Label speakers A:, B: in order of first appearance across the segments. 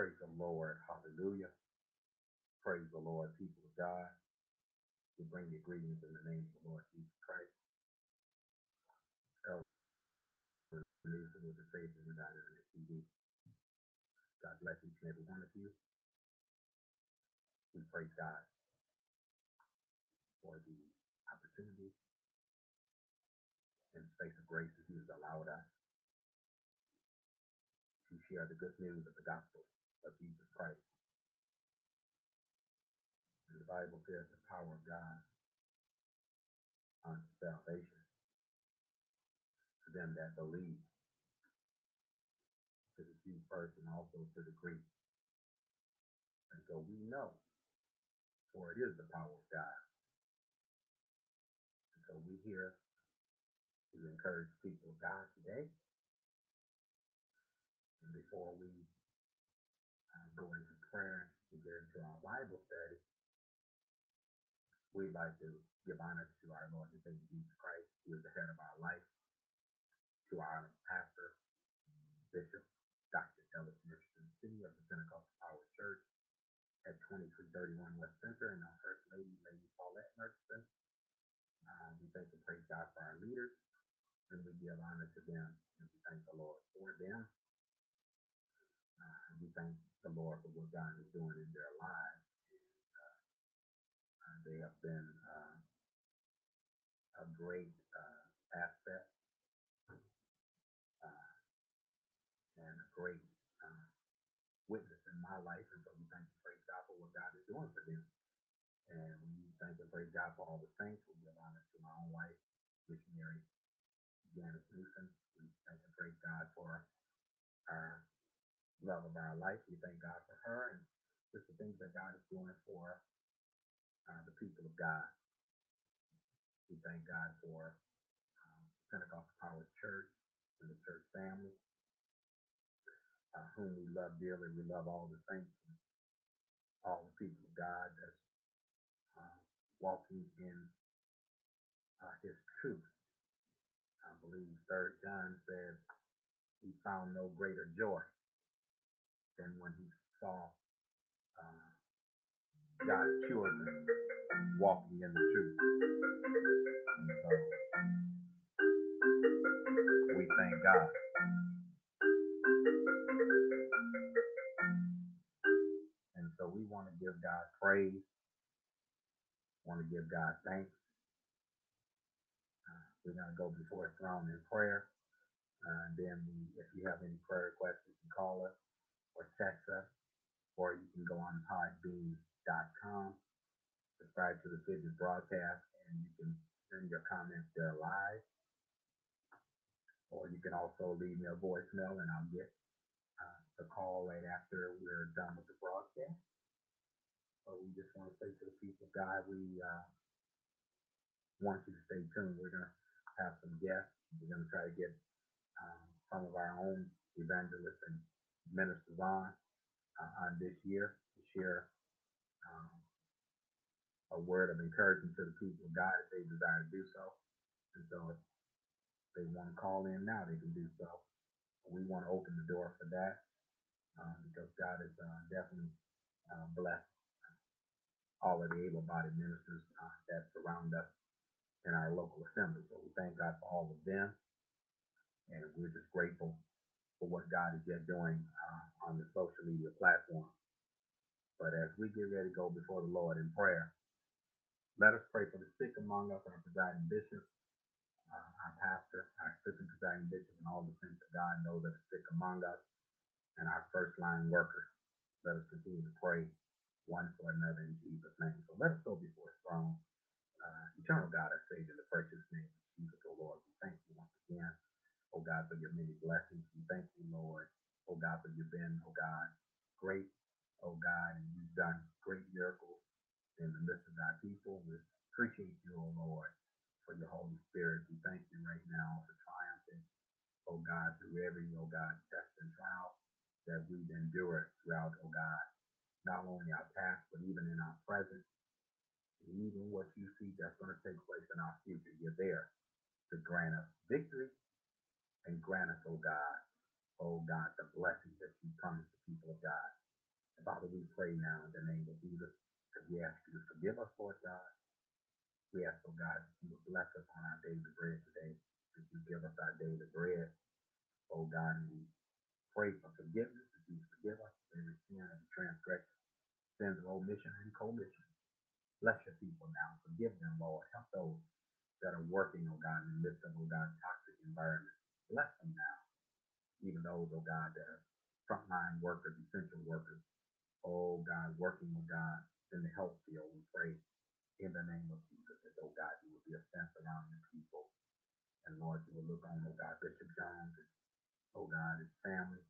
A: Praise the Lord. Hallelujah. Praise the Lord, people of God. We bring you greetings in the name of the Lord Jesus Christ. TV. God bless each and every one of you. We praise God for the opportunity and space of grace that He has allowed us to share the good news of the gospel of Jesus Christ. And the Bible says the power of God unto salvation to them that believe, to the Jew first and also to the Greek. And so we know, for it is the power of God. And so we here to encourage people of God today. And before we go into prayer and get into our Bible study, we'd like to give honor to our Lord and Savior Jesus Christ, who is the head of our life, to our pastor, Bishop Dr. Ellis Richardson, City of the Pentecostal Power Church at 2331 West Center, and our First Lady, Lady Paulette Murchison. Um, we thank and praise God for our leaders, and we give honor to them, and we thank the Lord for them. Uh, we thank the Lord for what God is doing in their lives. Uh, they have been uh, a great uh, asset uh, and a great uh, witness in my life. And so we thank and praise God for what God is doing for them. And we thank and praise God for all the saints. We give honor to my own wife, missionary Janice Newsom. We thank and praise God for our love of our life. We thank God for her and just the things that God is doing for uh, the people of God. We thank God for um, Pentecostal Power Church and the church family, uh, whom we love dearly. We love all the saints and all the people of God that's uh, walking in uh, His truth. I believe Third John says he found no greater joy than when he saw uh, God's children walking in the truth. And so we thank God. And so we want to give God praise, want to give God thanks. Uh, we're going to go before His throne in prayer. Uh, and then we, if you have any prayer requests, you can call us or or you can go on podbean.com, subscribe to the Fitness broadcast, and you can send your comments there live. Or you can also leave me a voicemail, and I'll get uh, the call right after we're done with the broadcast. So we just want to say to the people God, we uh, want you to stay tuned. We're going to have some guests. We're going to try to get um, some of our own evangelists and ministers on uh, on this year to share um, a word of encouragement to the people of God if they desire to do so. And so if they want to call in now, they can do so. We want to open the door for that uh, because God has uh, definitely uh, blessed all of the able-bodied ministers uh, that surround us in our local assembly. So we thank God for all of them, and we're just grateful for what God is yet doing uh, on the social media platform. But as we get ready to go before the Lord in prayer, let us pray for the sick among us, our presiding bishop, uh, our pastor, our assistant presiding bishop, and all the saints of God know that are sick among us, and our first line workers. Let us continue to pray one for another in Jesus' name. So let us go before his throne. Uh, eternal God, our Savior, in the precious name of Jesus, oh Lord, we thank you once again, oh God, for your many blessings. We thank you've been, oh God, great, oh God, and you've done great miracles in the midst of our people. We appreciate you, oh Lord, for your Holy Spirit. We thank you right now for triumphing, oh God, through every, oh God, test and trial that we've endured throughout, oh God, not only our past, but even in our present, and even what you see that's going to take place in our future. You're there to grant us victory and grant us, oh God, oh God, the blessings that you promised the people of God. We ask you to forgive us, Lord God. We ask, oh God, that you would bless us on our daily bread today. That you give us our daily bread, oh God, and we pray for forgiveness. That you forgive us of every sin and transgression, sins of omission and commission. Bless your people now. Forgive them, Lord. Help those that are working, oh God, in the midst of, oh God, toxic environment. Bless them now. Even those, oh God, that are frontline workers, essential workers. Oh God, working, oh God, in the health field. We pray in the name of Jesus that, oh God, you will be a fence around your people. And Lord, you will look on, oh God, Bishop Jones, and, oh God, his family.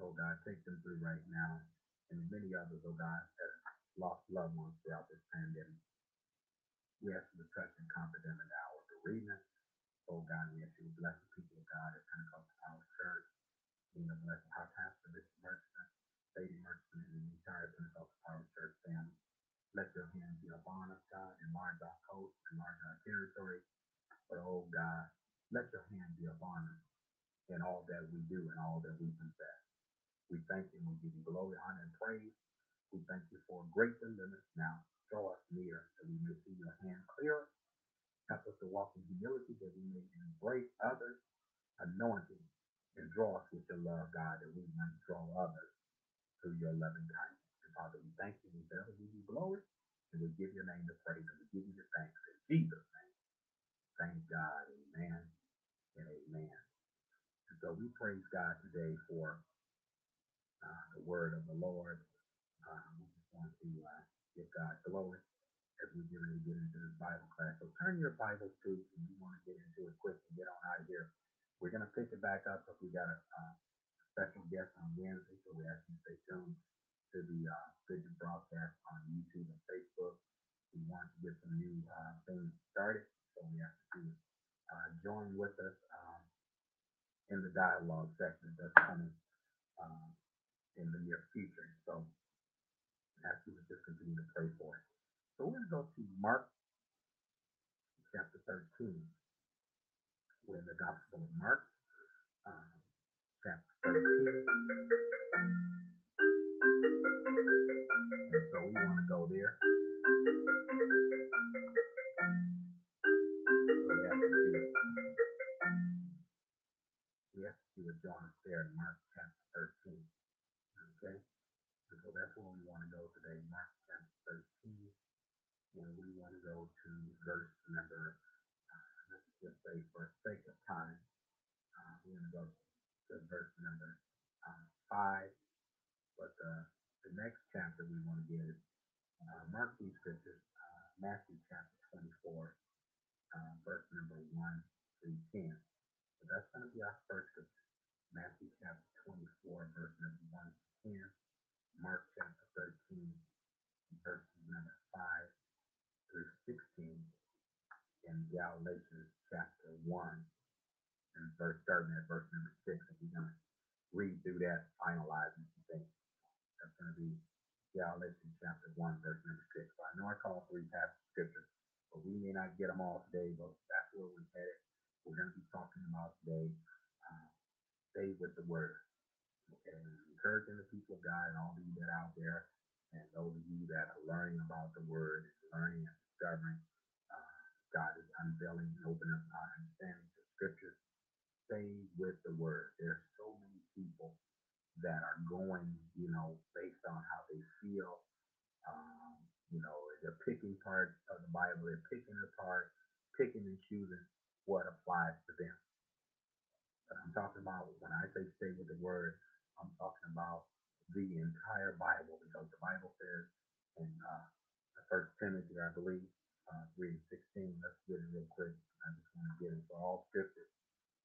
A: Oh God, take them through right now. And many others, oh God, that have lost loved ones throughout this pandemic. We ask you to touch and comfort them in the hour of bereavement. Oh God, we ask you to bless the people of God at Pentecostal Power Church. You know, bless our pastor, Bishop Murchison, Lady Murchison, and the entire Pentecostal Power Church family. Let your hand be upon us, God, enlarge our coast, enlarge our territory. But oh God, let your hand be upon us in all that we do and all that we possess. We thank you and we give you glory, honor, and praise. We thank you for great deliverance now. Draw us near that we may see your hand clearer. Help us to walk in humility that we may embrace others, anointing, and draw us with your love, God, that we might draw others through your loving kindness. And Father, we thank you. We ever give you glory, and we give your name the praise, and we give you the thanks in Jesus' name. Thank God. Amen and amen. And so we praise God today for uh, the word of the Lord. Um, we just want to uh, give God glory as we get ready to get into this Bible class. So turn your Bibles to, and we want to get into it quick and get on out of here. We're going to pick it back up because we got a uh, special guest on Wednesday, so we ask you to stay tuned to the uh, Vision broadcast on YouTube and Facebook. We want to get some new uh, things started, so we ask you to uh, join with us um, in the dialogue session that's coming um, in the near future. So ask you to just continue to pray for it. So we're going to go to Mark chapter 13. We're in the Gospel of Mark, there Mark chapter 13. Okay? And so that's where we want to go today, Mark chapter 13. And we want to go to verse number, uh, let's just say for sake of time, uh, we're going to go to verse number uh, 5. But uh, the next chapter we want to get is uh, mark these scriptures, uh, Matthew chapter 24, uh, verse number 1 through 10. So that's going to be our first scripture. Matthew chapter 24, verse number 1 to 10. Mark chapter 13, verses number 5 through 16. And Galatians chapter 1, and verse starting at verse number 6. And we're going to read through that, finalizing some things. That's going to be Galatians chapter 1, verse number 6. So I know I called three passages of scripture, but we may not get them all today, but that's where we're headed. We're going to be talking about today, uh, stay with the word. Okay, encouraging the people of God and all of you that are out there, and those of you that are learning about the word, learning and discovering, God is unveiling and opening up our understanding to scripture. Stay with the word. There are so many people that are going, you know, based on how they feel. Um, you know, they're picking parts of the Bible, they're picking apart, picking and choosing what applies to them. But I'm talking about when I say stay with the word, I'm talking about the entire Bible because the Bible says in uh, First Timothy, I believe, uh, three and sixteen. Let's get it real quick. I just want to get it for all scripture.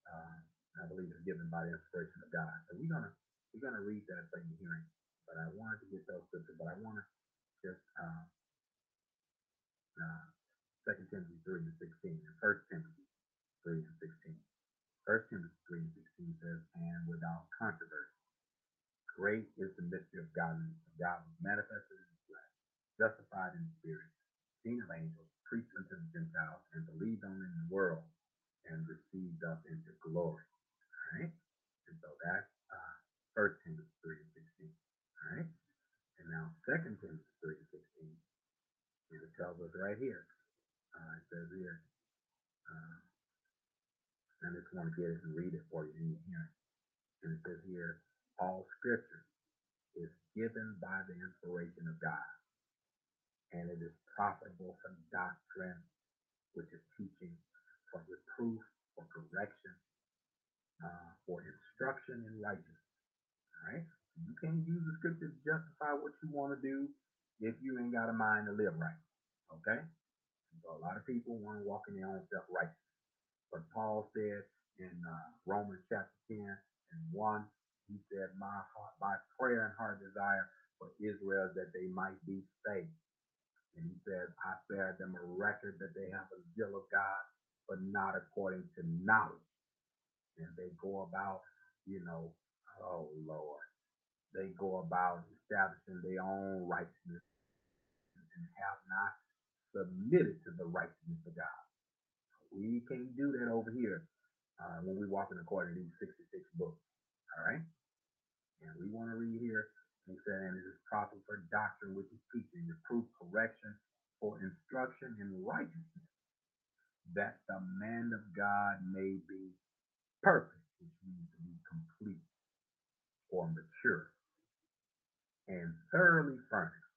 A: Uh, I believe it's given by the inspiration of God. So we're gonna we're gonna read that thing hearing. But I wanted to get those scriptures, but I want to just uh, uh, Second Timothy three and sixteen and First Timothy three and sixteen. First Timothy three and sixteen says, "And without controversy, great is the mystery of godliness. God was manifested in the flesh, justified in the spirit, seen of angels, preached unto the Gentiles, and believed on in the world, and received up into glory." All right, and so that's uh, First Timothy three and sixteen. All right, and now Second Timothy three and sixteen It tells us right here. Uh, it says here, uh, and I just want to get it and read it for you in your hearing. And it says here, all scripture is given by the inspiration of God, and it is profitable for doctrine, which is teaching, for reproof, for correction, uh, for instruction in righteousness. All right? You can't use the scripture to justify what you want to do if you ain't got a mind to live right. Okay? So a lot of people want to walk in their own self righteousness. But Paul said in uh, Romans chapter 10 and 1, he said, My heart, my prayer and heart desire for Israel is that they might be saved. And he says, I bear them a record that they have a zeal of God, but not according to knowledge. And they go about, you know, oh Lord, they go about establishing their own righteousness and have not submitted to the righteousness of God. We can't do that over here uh, when we walk in according to these 66 books. All right? And we want to read here he said, and it is proper for doctrine, which is teaching, reproof, correction, for instruction in righteousness, that the man of God may be perfect, which means to be complete or mature, and thoroughly furnished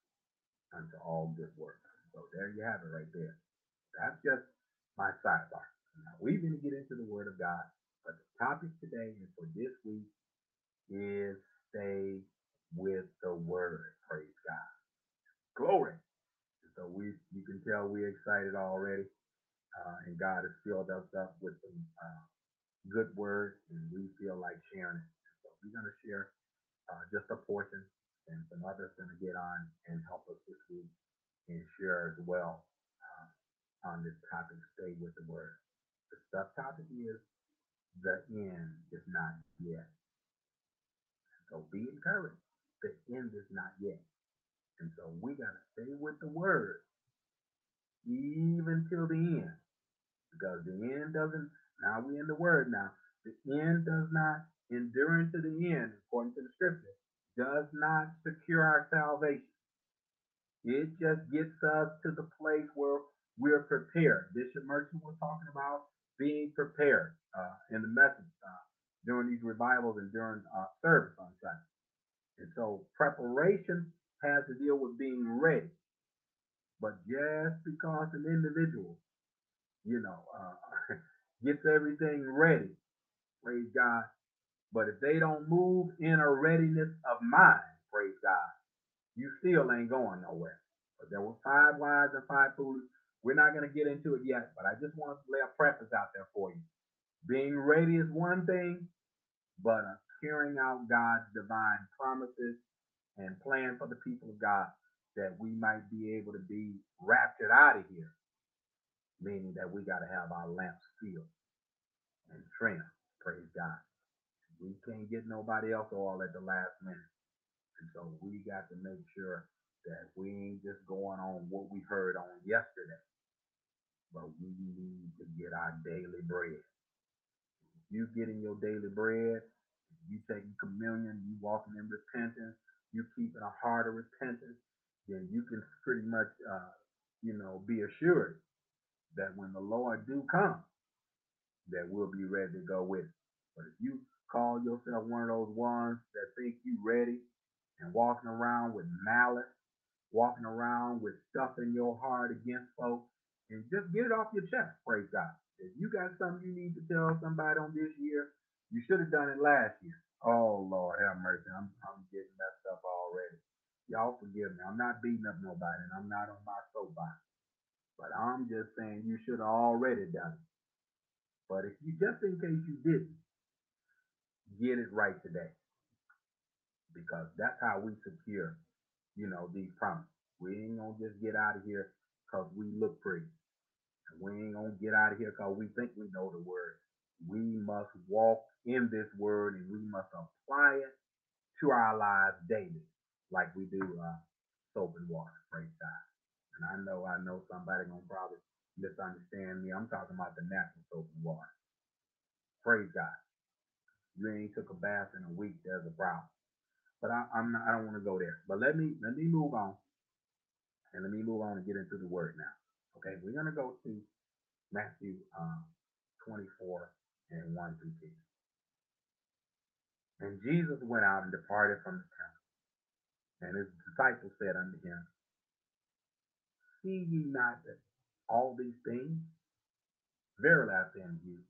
A: unto all good works. So there you have it right there. That's just my sidebar. Now we're going to get into the Word of God, but the topic today and for this week is stay with the word. Praise God. Glory. So we, you can tell we're excited already, uh, and God has filled us up with some uh, good words, and we feel like sharing it. So we're going to share uh, just a portion, and some others going to get on and help us this week and share as well uh, on this topic. Stay with the word. The subtopic is the end is not yet. So be encouraged the end is not yet. And so we got to stay with the word even till the end. Because the end doesn't, now we're in the word now, the end does not endure to the end, according to the scripture, does not secure our salvation. It just gets us to the place where we're prepared. Bishop Murchison was talking about being prepared uh, in the message uh, during these revivals and during uh, service on Sunday. And so preparation has to deal with being ready. But just because an individual, you know, uh, gets everything ready, praise God, but if they don't move in a readiness of mind, praise God, you still ain't going nowhere. But there were five wise and five foolish. We're not going to get into it yet, but I just want to lay a preface out there for you. Being ready is one thing, but carrying out God's divine promises and plan for the people of God that we might be able to be raptured out of here, meaning that we got to have our lamps filled and trimmed. Praise God. We can't get nobody else all at the last minute. And so we got to make sure that we ain't just going on what we heard on yesterday, but we need to get our daily bread. If you getting your daily bread, you taking communion, you walking in repentance, you keeping a heart of repentance, then you can pretty much, uh, you know, be assured that when the Lord do come, that we'll be ready to go with. Him. But if you call yourself one of those ones that think you ready and walking around with malice, walking around with stuff in your heart against folks, and just get it off your chest, praise God. If you got something you need to tell somebody on this year, you should have done it last year. Oh Lord, have mercy. I'm I'm getting messed up already. Y'all forgive me. I'm not beating up nobody, and I'm not on my soapbox. But I'm just saying you should have already done it. But if you just in case you didn't, get it right today. Because that's how we secure, you know, these promises. We ain't gonna just get out of here because we look pretty. And we ain't gonna get out of here because we think we know the word. We must walk in this word and we must apply it to our lives daily, like we do uh, soap and water. Praise God. And I know, I know somebody gonna probably misunderstand me. I'm talking about the natural soap and water. Praise God. You ain't took a bath in a week. There's a problem. But I, I'm not, I don't want to go there. But let me let me move on. And let me move on and get into the word now. Okay, we're gonna go to Matthew uh, 24 and 1 through 10. And Jesus went out and departed from the temple. And his disciples said unto him, See ye not that all these things? Verily I say unto you,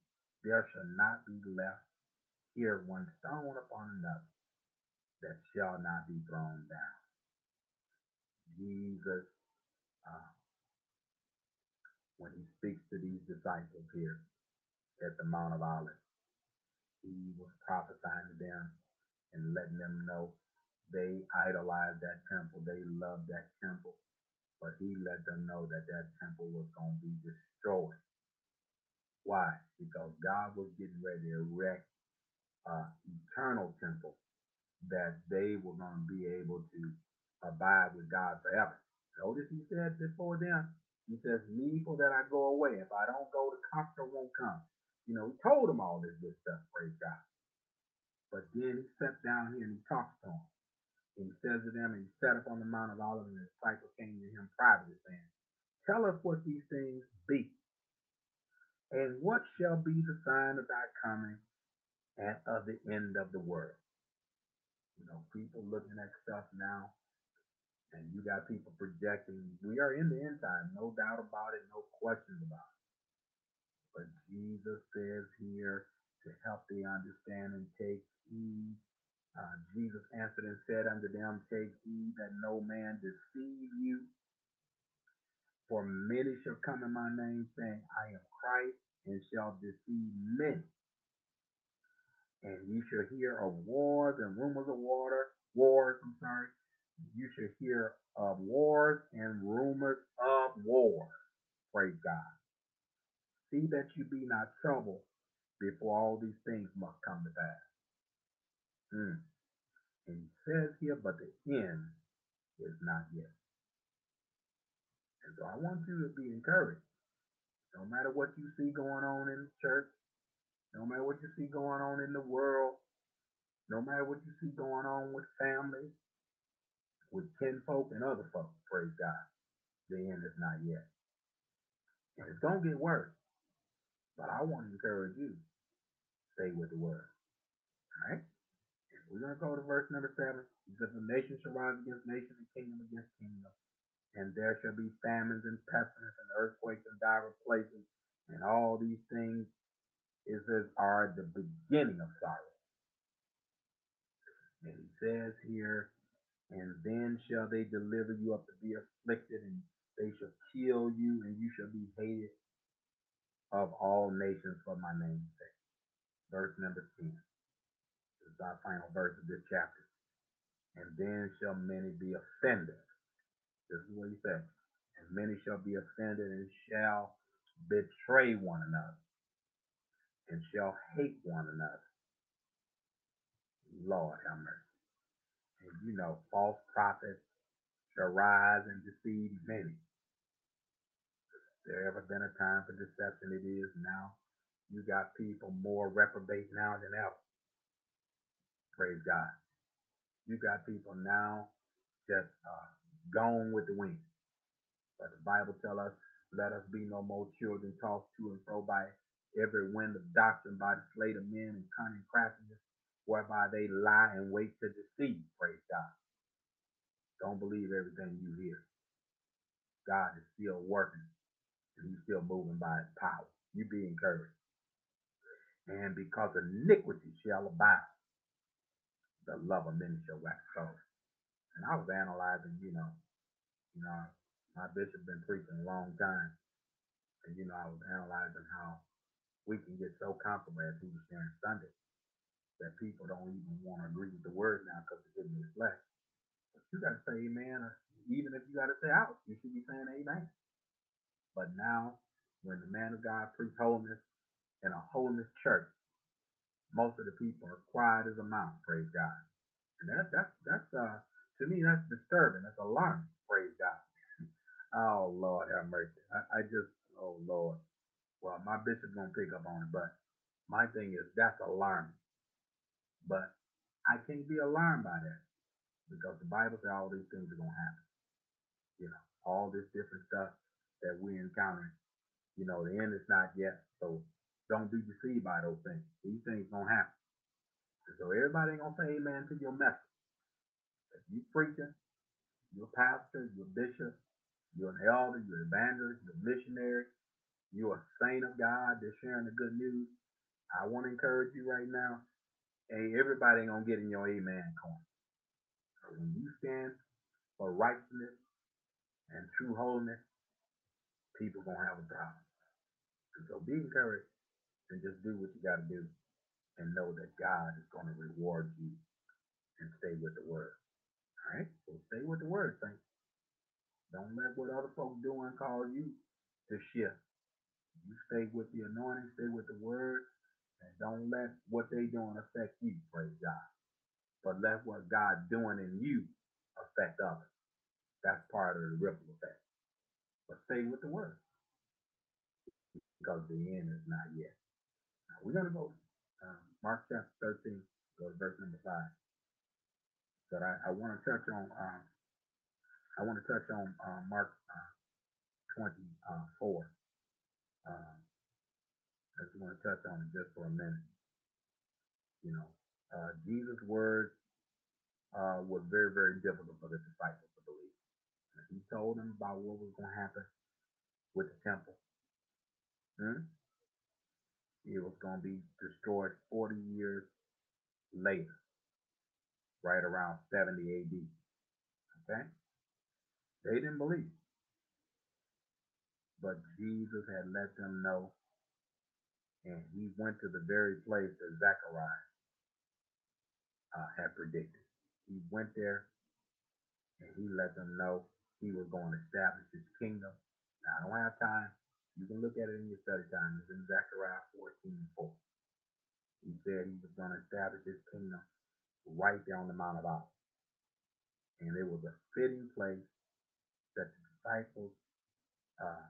A: there shall not be left here one stone upon another that shall not be thrown down. Jesus, uh, when he speaks to these disciples here at the Mount of Olives, he was prophesying to them and letting them know they idolized that temple, they loved that temple, but he let them know that that temple was going to be destroyed. Why? Because God was getting ready to erect an eternal temple that they were going to be able to abide with God forever. Notice he said before them, he says, needful that I go away. If I don't go, the comforter won't come. You know, he told them all this good stuff, praise God. But then he sat down here and he talks to them. And he says to them, and he sat up on the Mount of Olives, and the disciples came to him privately, saying, Tell us what these things be. And what shall be the sign of thy coming and of the end of the world? You know, people looking at stuff now, and you got people projecting. We are in the end time, no doubt about it, no questions about it. But Jesus says here to help thee understand and take heed. Uh, Jesus answered and said unto them, Take heed that no man deceive you. For many shall come in my name, saying, I am Christ, and shall deceive many. And you shall hear of wars and rumors of water, wars, I'm sorry. You shall hear of wars and rumors of wars. Praise God. See that you be not troubled before all these things must come to pass. Mm. And he says here, but the end is not yet. And so I want you to be encouraged. No matter what you see going on in the church, no matter what you see going on in the world, no matter what you see going on with family, with kinfolk and other folks, praise God, the end is not yet. And it's going to get worse. But I want to encourage you, stay with the word. All right? We're going to go to verse number seven. Because The nation shall rise against nation and kingdom against kingdom. And there shall be famines and pestilence and earthquakes and divers places. And all these things is as are the beginning of sorrow. And he says here, and then shall they deliver you up to be afflicted, and they shall kill you, and you shall be hated of all nations for my name's sake. Verse number 10. This is our final verse of this chapter. And then shall many be offended. This is what he said. And many shall be offended and shall betray one another and shall hate one another. Lord have mercy. And you know, false prophets shall rise and deceive many there ever been a time for deception? It is now. You got people more reprobate now than ever. Praise God. You got people now just uh, gone with the wind. But the Bible tell us, let us be no more children tossed to and fro by every wind of doctrine, by the sleight of men and cunning craftiness, whereby they lie and wait to deceive. Praise God. Don't believe everything you hear. God is still working and he's still moving by his power. You be encouraged. And because iniquity shall abound, the love of many shall wax cold. And I was analyzing, you know, you know, my bishop been preaching a long time. And you know, I was analyzing how we can get so comfortable as he was sharing Sunday that people don't even want to agree with the word now because it's getting their. But you gotta say amen, or even if you gotta say out, you should be saying amen. But now, when the man of God preach holiness in a holiness church, most of the people are quiet as a mouse. Praise God. And that's that's that's uh to me that's disturbing. That's alarming. Praise God. oh Lord, have mercy. I, I just oh Lord. Well, my bishop's gonna pick up on it, but my thing is that's alarming. But I can't be alarmed by that because the Bible says all these things are gonna happen. You know, all this different stuff that we're encountering. You know, the end is not yet. So don't be deceived by those things. These things gonna happen. So everybody ain't gonna say amen to your message. If you preaching, you're a pastor, you're a bishop, you're an elder, you're an evangelist, you're a missionary, you're a saint of God that's sharing the good news. I want to encourage you right now. Hey, everybody ain't gonna get in your amen corner. So when you stand for righteousness and true holiness, people gonna have a problem. So be encouraged and just do what you gotta do and know that God is gonna reward you and stay with the word. All right? So stay with the word, saints. Don't let what other folks doing cause you to shift. You stay with the anointing, stay with the word, and don't let what they doing affect you, praise God. But let what God's doing in you affect others. That's part of the ripple effect. But stay with the word because the end is not yet. Now we're going to go um, Mark chapter 13, go to verse number 5. But I, I want to touch on um, I want to touch on uh, Mark uh, 24. Um, I just want to touch on it just for a minute. You know, uh, Jesus' words uh, was very, very difficult for the disciples. He told them about what was going to happen with the temple. Hmm? It was going to be destroyed 40 years later, right around 70 AD. Okay? They didn't believe. But Jesus had let them know, and he went to the very place that Zechariah uh, had predicted. He went there and he let them know he was going to establish his kingdom. Now, I don't have time. You can look at it in your study time. It's in Zechariah 14 and 4. He said he was going to establish his kingdom right there on the Mount of Olives. And it was a fitting place that the disciples uh,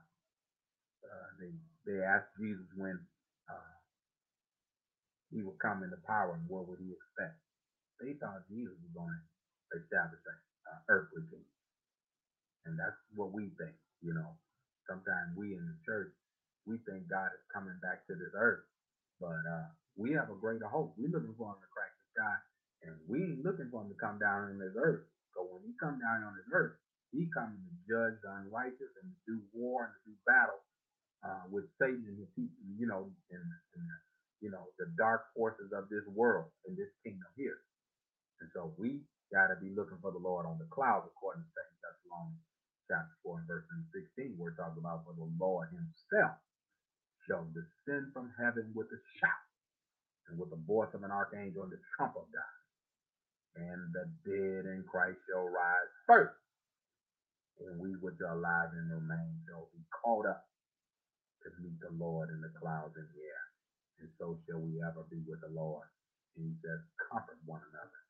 A: uh, they they asked Jesus when uh, he would come into power and what would he expect. They thought Jesus was going to establish an earthly kingdom, and that's what we think. You know, sometimes we in the church we think God is coming back to this earth, but uh, we have a greater hope. We're looking for him to crack the sky, and we ain't looking for him to come down on this earth. So when he come down on this earth, he coming to judge the unrighteous and to do war and to do battle uh, with Satan and his people, you know, and, and you know the dark forces of this world and this kingdom here. And so we got to be looking for the Lord on the clouds, according to Second Thessalonians chapter four and verse 16, where it talks about for the Lord Himself shall descend from heaven with a shout and with the voice of an archangel and the trump of God. And the dead in Christ shall rise first, and we which are alive and remain shall be caught up to meet the Lord in the clouds in the air. And so shall we ever be with the Lord. And he says, comfort one another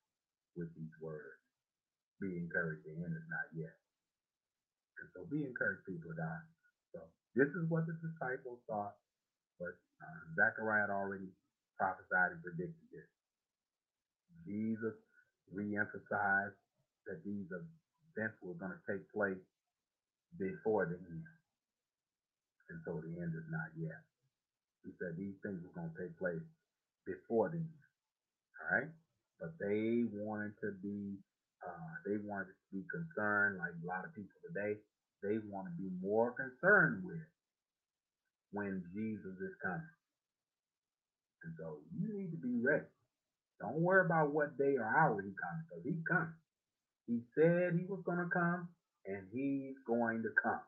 A: with these words. Be encouraged, the end is not yet. And so be encouraged, people of God. So this is what the disciples thought, but uh, Zechariah had already prophesied and predicted this. Jesus re-emphasized that these events were going to take place before the end. And so the end is not yet. He said these things were going to take place before the end. All right. But they wanted to be, uh, they want to be concerned, like a lot of people today, they want to be more concerned with when Jesus is coming. And so you need to be ready. Don't worry about what day or hour he comes, because he comes. He said he was going to come, and he's going to come.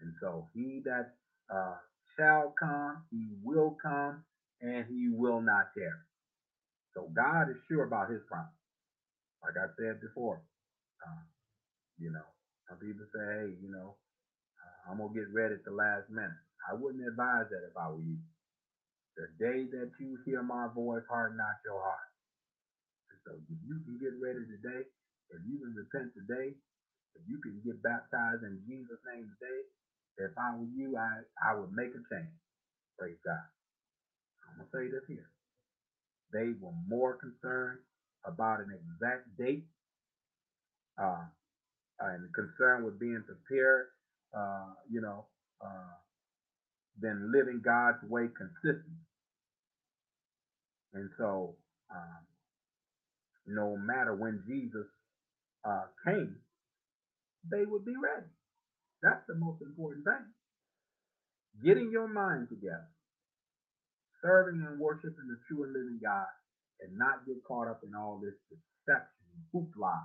A: And so he that uh, shall come, he will come, and he will not tarry. So God is sure about his promise. Like I said before, uh, you know, some people say, hey, you know, uh, I'm to get ready at the last minute. I wouldn't advise that if I were you. The day that you hear my voice, harden not your heart. So if you can get ready today, if you can repent today, if you can get baptized in Jesus' name today, if I were you, I, I would make a change. Praise God. I'm to say this here. They were more concerned about an exact date uh, and concerned with being prepared, uh, you know, uh, than living God's way consistently. And so, um, no matter when Jesus uh, came, they would be ready. That's the most important thing. Getting your mind together, serving and worshiping the true and living God, and not get caught up in all this deception, hoopla,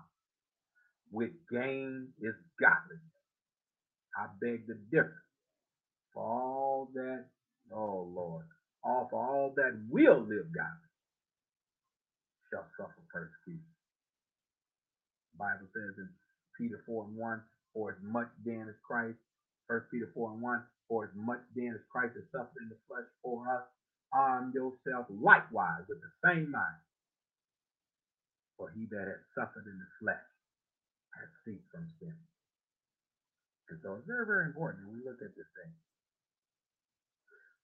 A: with gain is godliness. I beg the difference. For all that, oh Lord, all for all that will live godly shall suffer persecution. The Bible says in Peter 4 and 1, for as much then as Christ, First Peter 4 and 1, for as much then as Christ has suffered in the flesh for us, arm yourself likewise with the same mind. For he that has suffered in the flesh has ceased from sin. And so it's very, very important we look at this thing.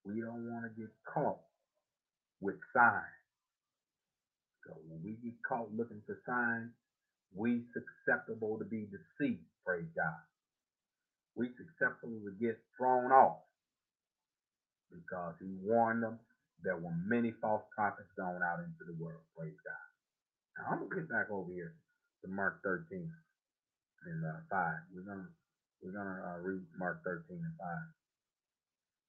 A: We don't want to get caught with signs. So when we get caught looking for signs, we susceptible to be deceived, praise God. We susceptible to get thrown off because he warned them there were many false prophets going out into the world, praise God. Now I'm gonna get back over here to Mark 13 and uh, 5. We're gonna we're gonna uh, read Mark 13 and 5.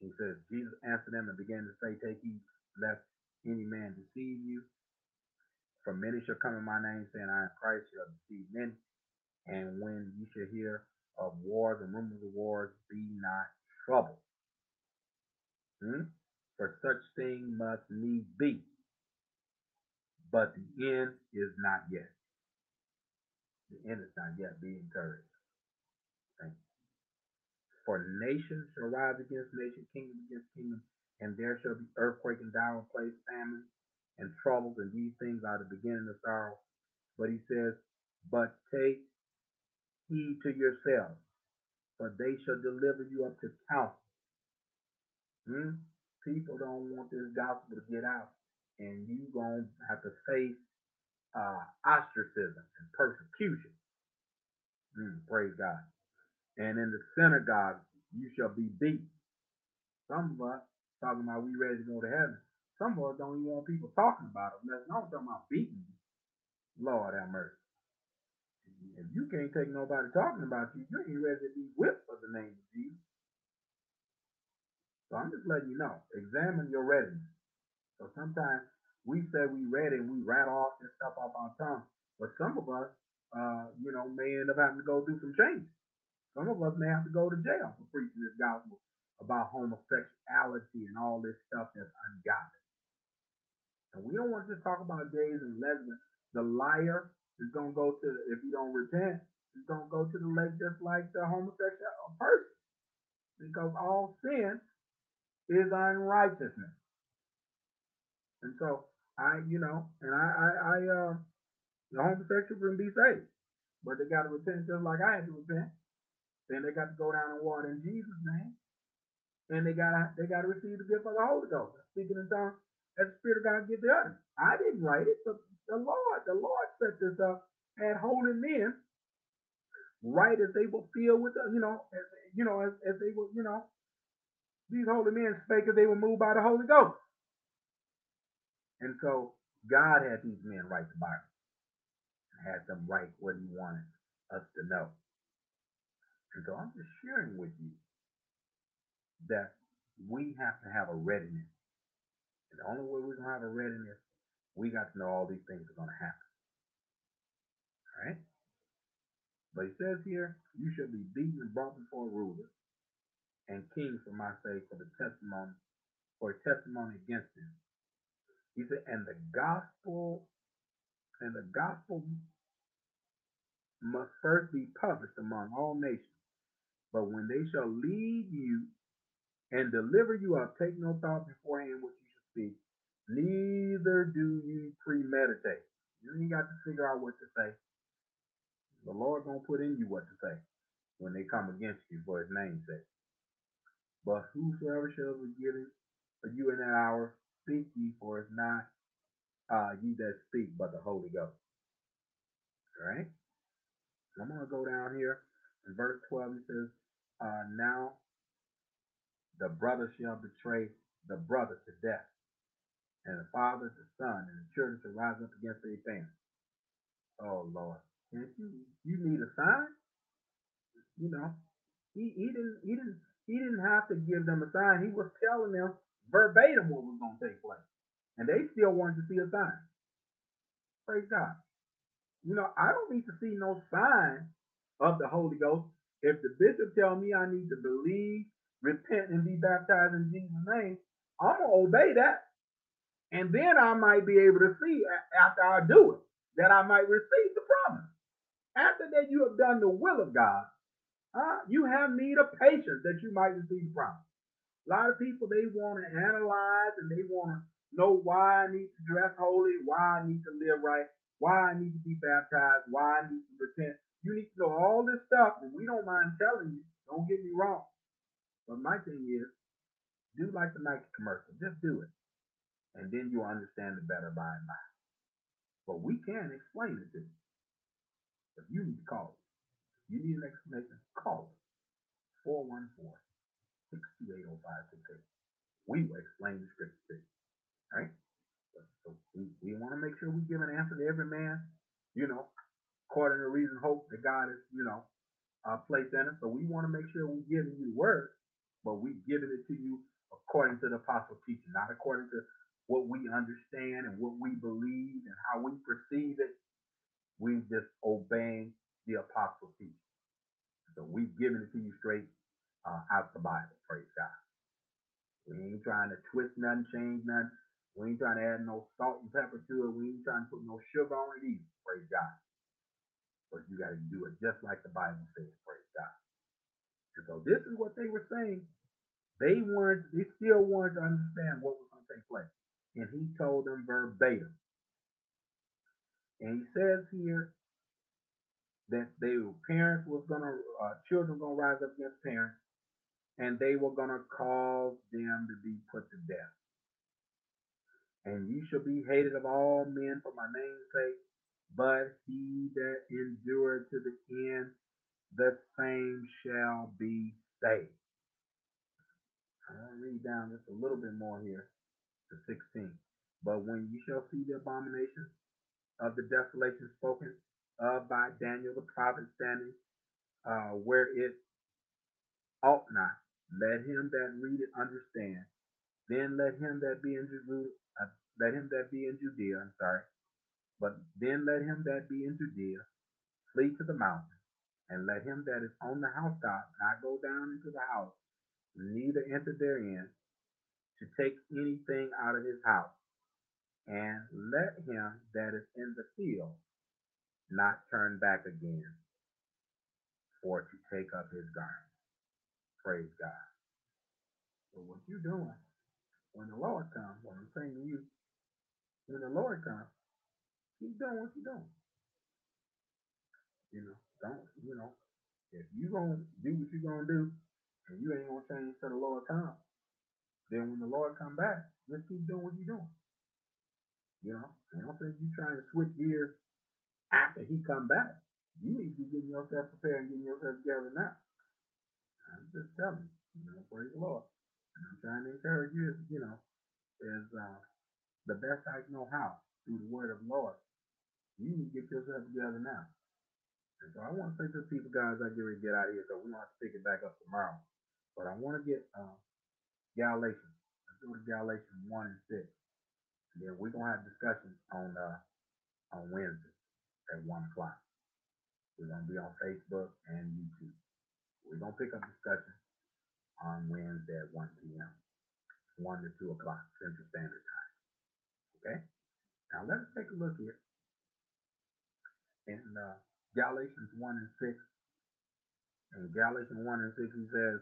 A: He says, Jesus answered them and began to say, Take heed lest any man deceive you. For many shall come in my name, saying, I am Christ, shall deceive many. And when you shall hear of wars and rumors of wars, be not troubled. Hmm? For such thing must need be. But the end is not yet. The end is not yet. Be encouraged. Thank you. For nation shall rise against nation, kingdom against kingdom, and there shall be earthquake and dire place, famine and troubles, and these things are the beginning of sorrow. But he says, But take heed to yourselves, for they shall deliver you up to council. Hmm? People don't want this gospel to get out, and you're gonna have to face uh, ostracism and persecution. Hmm, praise God. And in the synagogue you shall be beat. Some of us talking about we ready to go to heaven. Some of us don't even want people talking about it. Unless I'm talking about beating. Lord have mercy. If you can't take nobody talking about you, you ain't ready to be whipped for the name of Jesus. So I'm just letting you know. Examine your readiness. So sometimes we say we ready and we rattle off this stuff off our tongue. But some of us, uh, you know, may end up having to go through some changes. Some of us may have to go to jail for preaching this gospel about homosexuality and all this stuff that's ungodly. And we don't want to just talk about gays and lesbians. The liar is going to go to, if you don't repent, is going to go to the lake just like the homosexual person. Because all sin is unrighteousness. And so I, you know, and I, I, I uh, the homosexual can be saved, but they got to repent just like I had to repent. Then they got to go down and water in Jesus' name, and they got to they got to receive the gift of the Holy Ghost, speaking in tongues as the Spirit of God gives the utterance. I didn't write it, but the Lord, the Lord set this up, had holy men right as they were filled with, the, you know, as, you know, as, as they were, you know, these holy men spake as they were moved by the Holy Ghost. And so God had these men write the Bible, had them write what He wanted us to know. And so I'm just sharing with you that we have to have a readiness and the only way we're going to have a readiness, we got to know all these things are going to happen. All right? But he says here, you shall be beaten and brought before rulers and kings for my sake for the testimony, for a testimony against them. He said, and the gospel, and the gospel must first be published among all nations. But when they shall lead you and deliver you up, take no thought beforehand what you should speak, neither do you premeditate. You ain't got to figure out what to say. The Lord gonna put in you what to say when they come against you for his name's sake. But whosoever shall be given for you in that hour, speak ye, for it's not uh, ye that speak, but the Holy Ghost. All right? I'm gonna go down here in verse 12. He says, uh, "Now the brother shall betray the brother to death, and the father the son, and the children shall rise up against their parents." Oh Lord, can't you you need a sign? You know, he he didn't he didn't he didn't have to give them a sign. He was telling them verbatim what was going to take place, and they still wanted to see a sign. Praise God. You know, I don't need to see no sign of the Holy Ghost. If the bishop tell me I need to believe, repent, and be baptized in Jesus' name, I'm gonna obey that, and then I might be able to see after I do it that I might receive the promise. After that, you have done the will of God. You have need of patience that you might receive the promise. A lot of people they want to analyze and they want to know why I need to dress holy, why I need to live right, why I need to be baptized, why I need to repent. You need to know all this stuff, and we don't mind telling you. Don't get me wrong. But my thing is, do like the Nike commercial. Just do it. And then you'll understand it better by and by. But we can explain it to you. If you need to call it. You need an explanation, call it. 414 628 0568. We will explain the scripture to you. All right? So we, we want to make sure we give an answer to every man, you know, according to reason, hope that God is, you know, uh, placed in us. So we want to make sure we're giving you the word, but we're giving it to you according to the apostle teaching, not according to what we understand and what we believe and how we perceive it. We just obeying the apostle teaching. So we giving it to you straight uh, out the Bible. Praise God. We ain't trying to twist nothing, change nothing. We ain't trying to add no salt and pepper to it. We ain't trying to put no sugar on it either. Praise God. But you got to do it just like the Bible says. Praise God. And so this is what they were saying. They weren't, they still wanted to understand what was going to take place. And he told them verbatim. And he says here that they parents was gonna uh, children gonna rise up against parents, and they were gonna cause them to be put to death and you shall be hated of all men for my name's sake, but he that endureth to the end, the same shall be saved. I'll read down just a little bit more here to 16. But when you shall see the abomination of the desolation spoken of by Daniel the prophet standing uh, where it ought not, let him that read it understand. Then let him that be in Jerusalem let him that be in Judea, I'm sorry, but then let him that be in Judea flee to the mountain, and let him that is on the housetop not go down into the house, neither enter therein to take anything out of his house. And let him that is in the field not turn back again, for to take up his garment. Praise God. So what you doing when the Lord comes, what I'm saying to you, when the Lord comes, keep doing what you're doing. You know, don't, you know, if you gonna do what you're gonna do and you ain't gonna change till the Lord comes, then when the Lord come back, just keep doing what you're doing. You know, I don't think you trying to switch gears after he come back. You need to be getting yourself prepared and getting yourself together now. I'm just telling you, you know, praise the Lord. And I'm trying to encourage you, you know, is uh, the best I know how through the word of the Lord. You need to get yourself together now. And so I want to say to the people, guys, I get ready to get out of here, so we don't have to pick it back up tomorrow. But I want to get uh, Galatians. Let's go to Galatians 1 and 6. And then we're going to have discussions on uh, on Wednesday at 1 o'clock. We're going to be on Facebook and YouTube. We're going to pick up discussion on Wednesday at 1 p.m., 1 to 2 o'clock Central Standard Time. Okay? Now let's take a look here. In uh, Galatians 1 and 6, in Galatians 1 and 6, he says,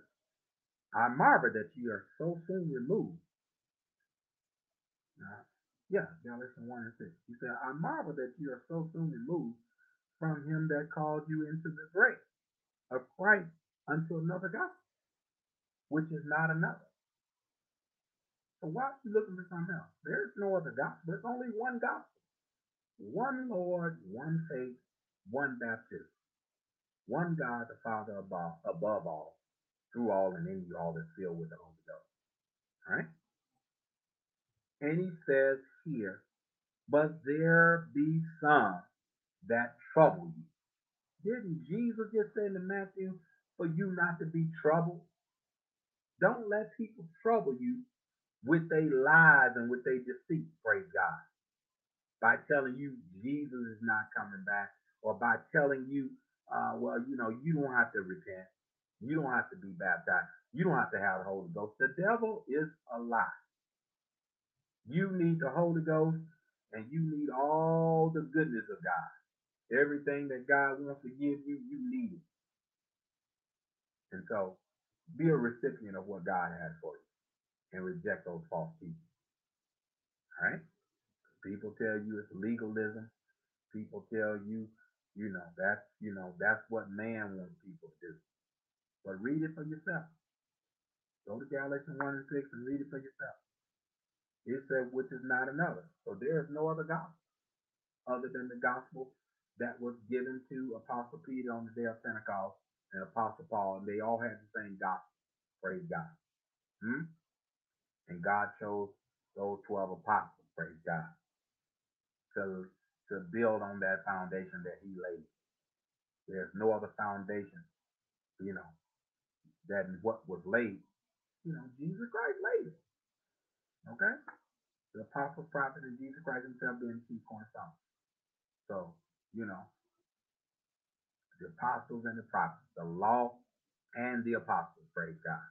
A: I marvel that you are so soon removed. Now, yeah, Galatians 1 and 6. He said, I marvel that you are so soon removed from him that called you into the grace of Christ unto another gospel, which is not another. So why are you looking for something else? There's no other gospel. There's only one gospel. One Lord, one faith, one baptism. one God, the Father above, above all, through all and in you all is filled with the Holy Ghost. All right? And he says here, but there be some that trouble you. Didn't Jesus just say in Matthew for you not to be troubled? Don't let people trouble you with their lies and with their deceit, praise God. By telling you Jesus is not coming back, or by telling you, uh, well, you know, you don't have to repent. You don't have to be baptized. You don't have to have the Holy Ghost. The devil is a lie. You need the Holy Ghost and you need all the goodness of God. Everything that God wants to give you, you need it. And so be a recipient of what God has for you and reject those false teachings. All right? People tell you it's legalism. People tell you, you know, that's, you know, that's what man wants people to do. But read it for yourself. Go to Galatians 1 and 6 and read it for yourself. It said, which is not another. So there is no other gospel other than the gospel that was given to Apostle Peter on the day of Pentecost and Apostle Paul. And they all had the same gospel. Praise God. Hmm? And God chose those 12 apostles, praise God, to, to build on that foundation that he laid. There's no other foundation, you know, than what was laid. You know, Jesus Christ laid it. Okay? The apostle, prophet, and Jesus Christ himself being the chief cornerstone. So, you know, the apostles and the prophets, the law and the apostles, praise God.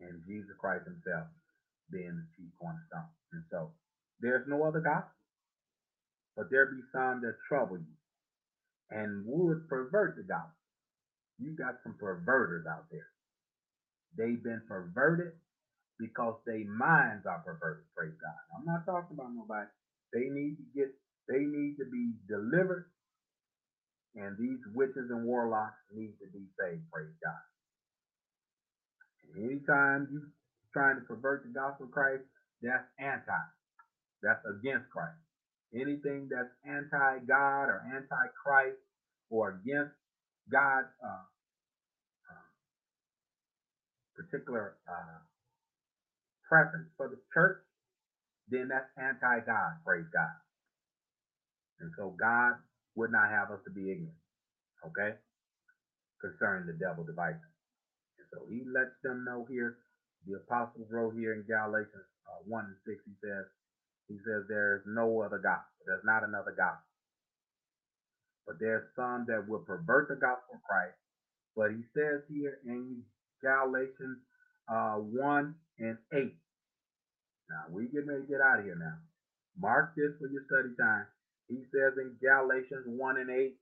A: And Jesus Christ himself being the chief cornerstone. And so there's no other gospel. But there be some that trouble you and would pervert the gospel. You got some perverters out there. They've been perverted because their minds are perverted. Praise God. I'm not talking about nobody. They need to get, they need to be delivered, and these witches and warlocks need to be saved. Praise God. And anytime you trying to pervert the gospel of Christ, that's anti. That's against Christ. Anything that's anti-God or anti-Christ or against God's uh, uh, particular uh, preference for the church, then that's anti-God, praise God. And so God would not have us to be ignorant, okay, concerning the devil devices. And so he lets them know here, the apostles wrote here in Galatians uh, 1 and 6, he says, he says, there is no other gospel. There's not another gospel. But there's some that will pervert the gospel of Christ. But he says here in Galatians uh, 1 and 8, now we get ready to get out of here now. Mark this for your study time. He says in Galatians 1 and 8,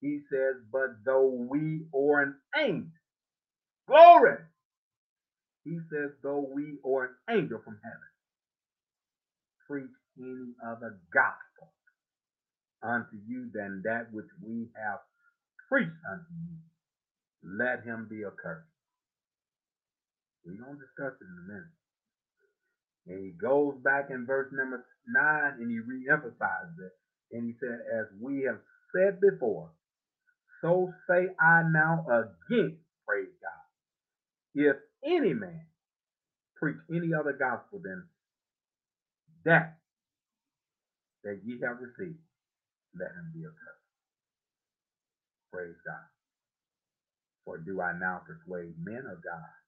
A: he says, But though we or an angel, glory. He says, though we or an angel from heaven preach any other gospel unto you than that which we have preached unto you, let him be accursed. We're going to discuss it in a minute. And he goes back in verse number nine and he reemphasizes it. And he said, As we have said before, so say I now again, praise God. If any man preach any other gospel than that that ye have received, let him be accursed. Praise God. For do I now persuade men of God,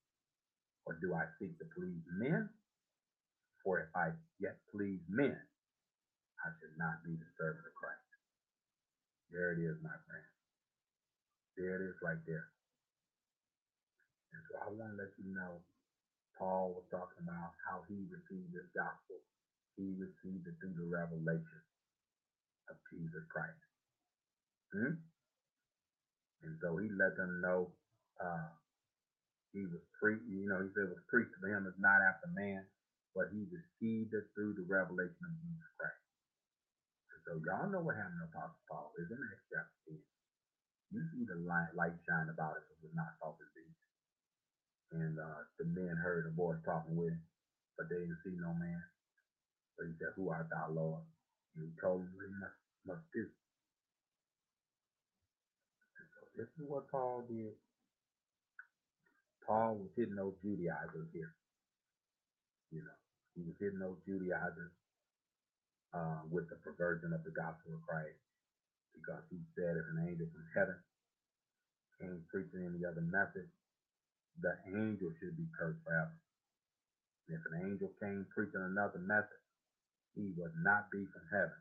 A: or do I seek to please men? For if I yet please men, I should not be the servant of Christ. There it is, my friend. There it is right there. And so I want to let you know, Paul was talking about how he received this gospel. He received it through the revelation of Jesus Christ. Hmm? And so he let them know uh, he was preached, you know, he said it was preached to him is not after man, but he received it through the revelation of Jesus Christ. So y'all know what happened to Apostle Paul is in Acts chapter 10. You see the light, light shine about it, it was not off his feet. And uh, the men heard a voice talking with him, but they didn't see no man. So he said, Who art thou, Lord? And he told him what he must, must do. And so this is what Paul did. Paul was hitting those Judaizers here. You know, he was hitting those Judaizers uh, with the perversion of the gospel of Christ because he said if an angel from heaven came preaching any other message, the angel should be cursed forever. And if an angel came preaching another message, he would not be from heaven,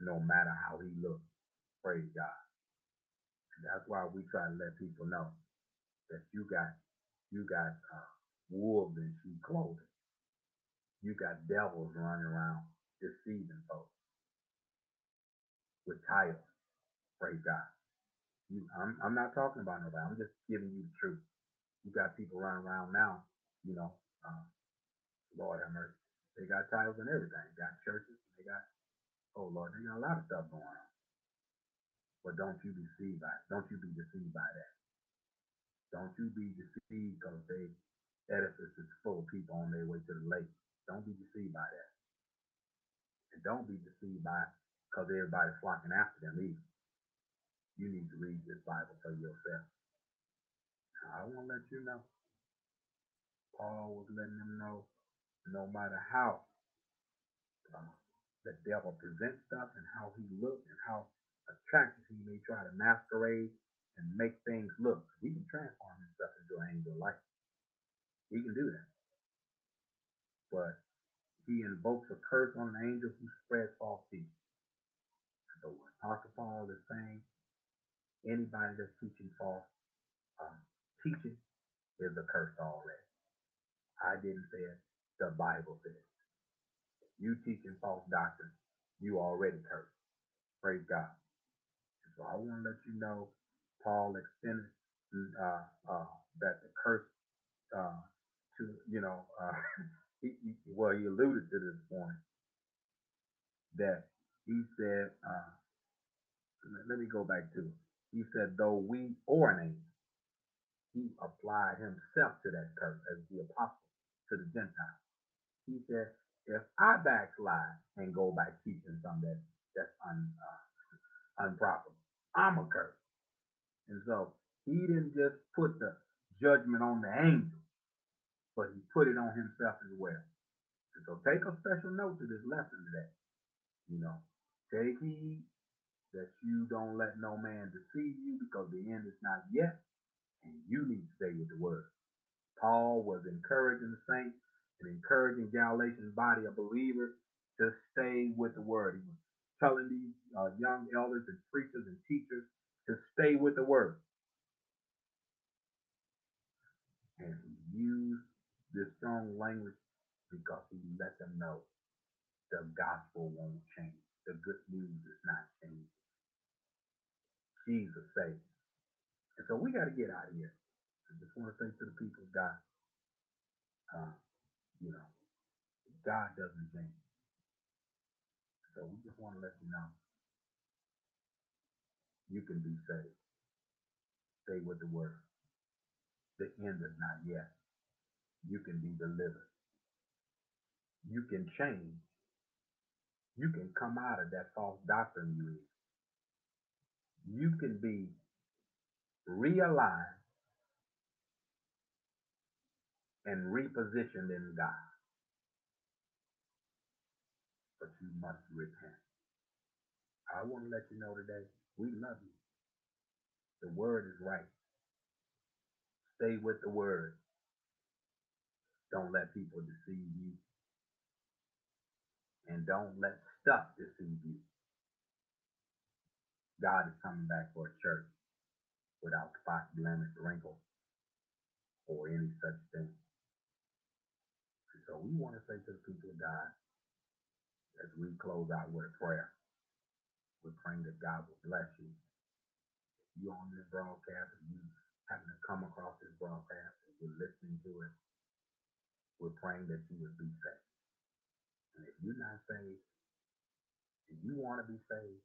A: no matter how he looked. Praise God. And that's why we try to let people know that you got you got uh, wolves in sheep clothing. You got devils running around deceiving folks with titles. Praise God. You, I'm, I'm not talking about nobody. I'm just giving you the truth. You got people running around now, you know, uh, Lord have mercy. They got titles and everything. They got churches. They got, oh Lord, they got a lot of stuff going on. But don't you be deceived by. Don't you be deceived by that. Don't you be deceived because they edifice is full of people on their way to the lake. Don't be deceived by that. And don't be deceived by because everybody's flocking after them either. You need to read this Bible for yourself. I want to let you know. Paul was letting them know no matter how uh, the devil presents stuff and how he looks and how attractive he may try to masquerade and make things look. He can transform himself into an angel light. He can do that. But he invokes a curse on an angel who spreads false teaching. So what Apostle Paul is saying, anybody that's teaching false uh, teaching is a curse already. I didn't say it. The Bible says. You teaching false doctrine, you already cursed. Praise God. So I want to let you know, Paul extended uh, uh, that the curse uh, to, you know, uh, he, he, well, he alluded to this point that he said, uh, let, me go back to it. He said, though we or an angel, he applied himself to that curse as the apostle to the Gentiles. He said, if I backslide and go back teaching something that, that's un, uh, unprofitable, I'm a curse. And so he didn't just put the judgment on the angel, but he put it on himself as well. And so take a special note to this lesson today. You know, take heed that you don't let no man deceive you because the end is not yet, and you need to stay with the word. Paul was encouraging the saints and encouraging Galatians body of believers to stay with the word. He was telling these uh, young elders and preachers and teachers to stay with the word. And use this strong language because he let them know the gospel won't change. The good news is not changing. Jesus saves. And so we got to get out of here. I just want to say to the people of God, uh, you know, God doesn't change. So we just want to let you know you can be saved. Stay with the word. The end is not yet. You can be delivered. You can change. You can come out of that false doctrine you in you can be realigned and repositioned in God. But you must repent. I want to let you know today, we love you. The word is right. Stay with the word. Don't let people deceive you. And don't let stuff deceive you. God is coming back for a church without spot, blemish, wrinkle, or any such thing. So we want to say to the people of God, as we close out with a prayer, we're praying that God will bless you. If you're on this broadcast, if you happen to come across this broadcast, and you're listening to it, we're praying that you would be saved. And if you're not saved, if you want to be saved,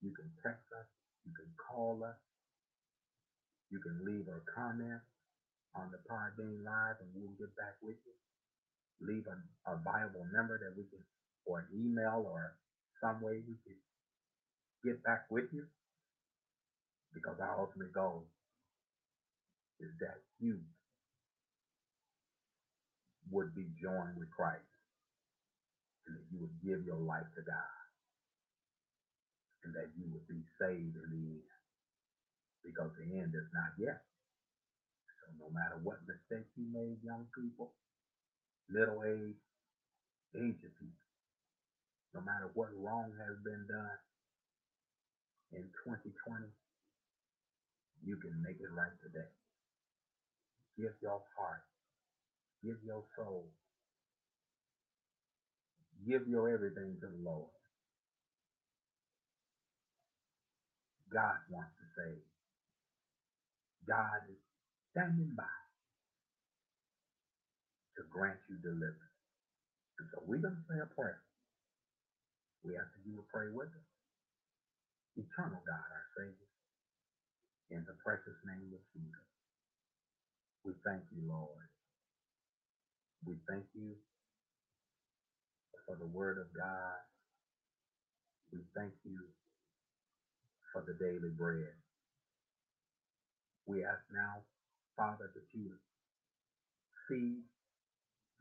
A: you can text us. You can call us. You can leave a comment on the Podbean Live and we'll get back with you. Leave a, a viable number that we can, or an email or some way we can get back with you. because our ultimate goal is that you would be joined with Christ and that you would give your life to God and that you would be saved in the end because the end is not yet. So no matter what mistakes you made, young people, middle age, aged people, no matter what wrong has been done in 2020, you can make it right today. Give your heart, give your soul, give your everything to the Lord. God wants to save. God is standing by to grant you deliverance. And so we're going to say a prayer. We ask that you will pray with us. Eternal God, our Savior, in the precious name of Jesus, we thank you, Lord. We thank you for the word of God. We thank you for the daily bread. We ask now, Father, that you feed,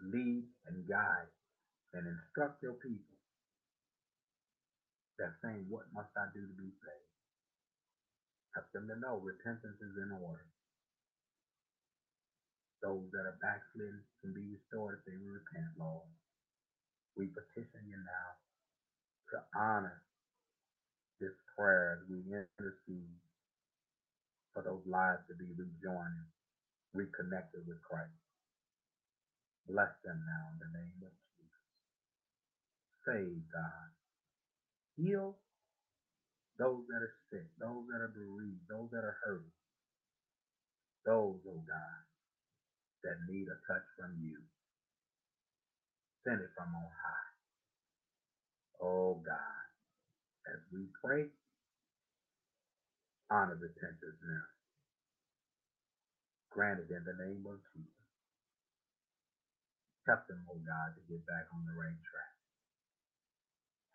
A: lead, and guide and instruct your people that saying, What must I do to be saved? Help them to know repentance is in order. Those that are backslidden can be restored if they repent, Lord. We petition you now to honor this prayer as we intercede for those lives to be rejoined, reconnected with Christ. Bless them now in the name of Jesus. Save God. Heal those that are sick, those that are bereaved, those that are hurting, those, oh God, that need a touch from you. Send it from on high. Oh God, as we pray, honor the repentance now. Granted in the name of Jesus. Help them, oh God, to get back on the right track.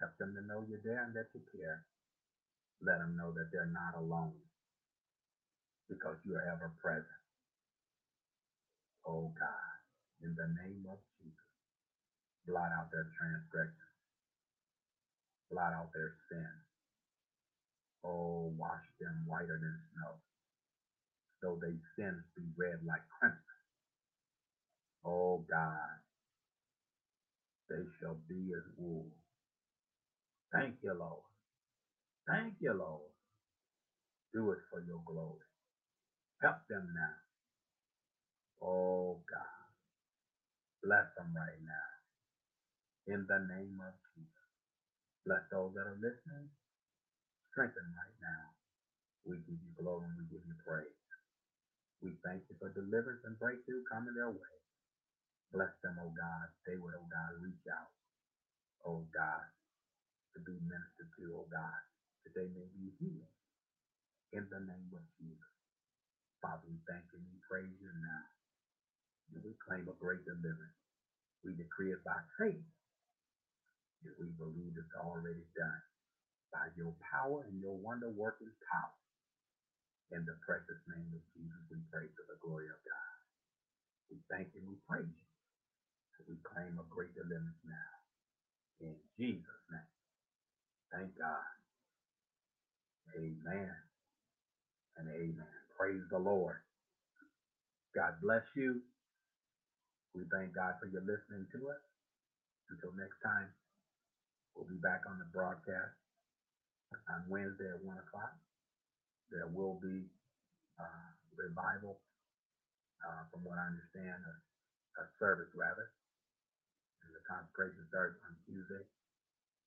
A: Help them to know you're there and that you care. Let them know that they're not alone because you are ever present. Oh God, in the name of Jesus, blot out their transgressions, blot out their sins. Oh, wash them whiter than snow, though they sins be red like crimson. Oh God, they shall be as wool. Thank you, Lord. Thank you, Lord. Do it for your glory. Help them now. Oh God. Bless them right now. In the name of Jesus. Bless those that are listening. Strengthen right now. We give you glory and we give you praise. We thank you for deliverance and breakthrough coming their way. Bless them, oh God. They would, oh God, reach out, oh God, to be ministered to, oh God, that they may be healed. In the name of Jesus. Father, we thank you and we praise you now. We claim a great deliverance. We decree it by faith. that we believe it's already done by your power and your wonder working power. In the precious name of Jesus, we pray to the glory of God. We thank you and we praise you. We claim a great deliverance now. In Jesus' name. Thank God. Amen and amen. Praise the Lord. God bless you. We thank God for your listening to us. Until next time, we'll be back on the broadcast on Wednesday at 1 o'clock. There will be uh, revival, uh, from what I understand, a, a service rather. And the consecration starts on Tuesday,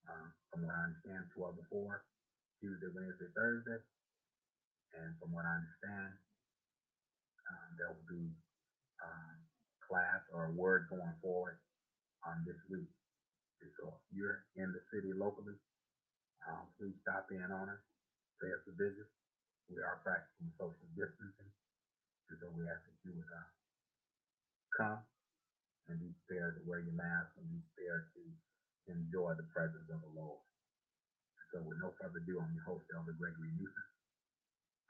A: uh, from what I understand, 12 to 4, Tuesday, Wednesday, Thursday. And from what I understand, um, there will be um, class or a word going forward on this week. So if you're in the city locally, um, please stop in on us, pay us a visit. We are practicing social distancing. So we ask that you would uh, come and be prepared to wear your mask and be prepared to enjoy the presence of the Lord. So with no further ado, I'm your host, Elder Gregory Newsom.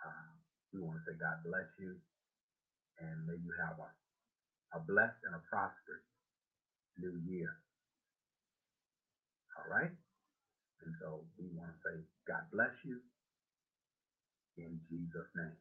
A: Uh, we want to say God bless you and may you have a, a blessed and a prosperous new year. All right? And so we want to say God bless you in Jesus' name.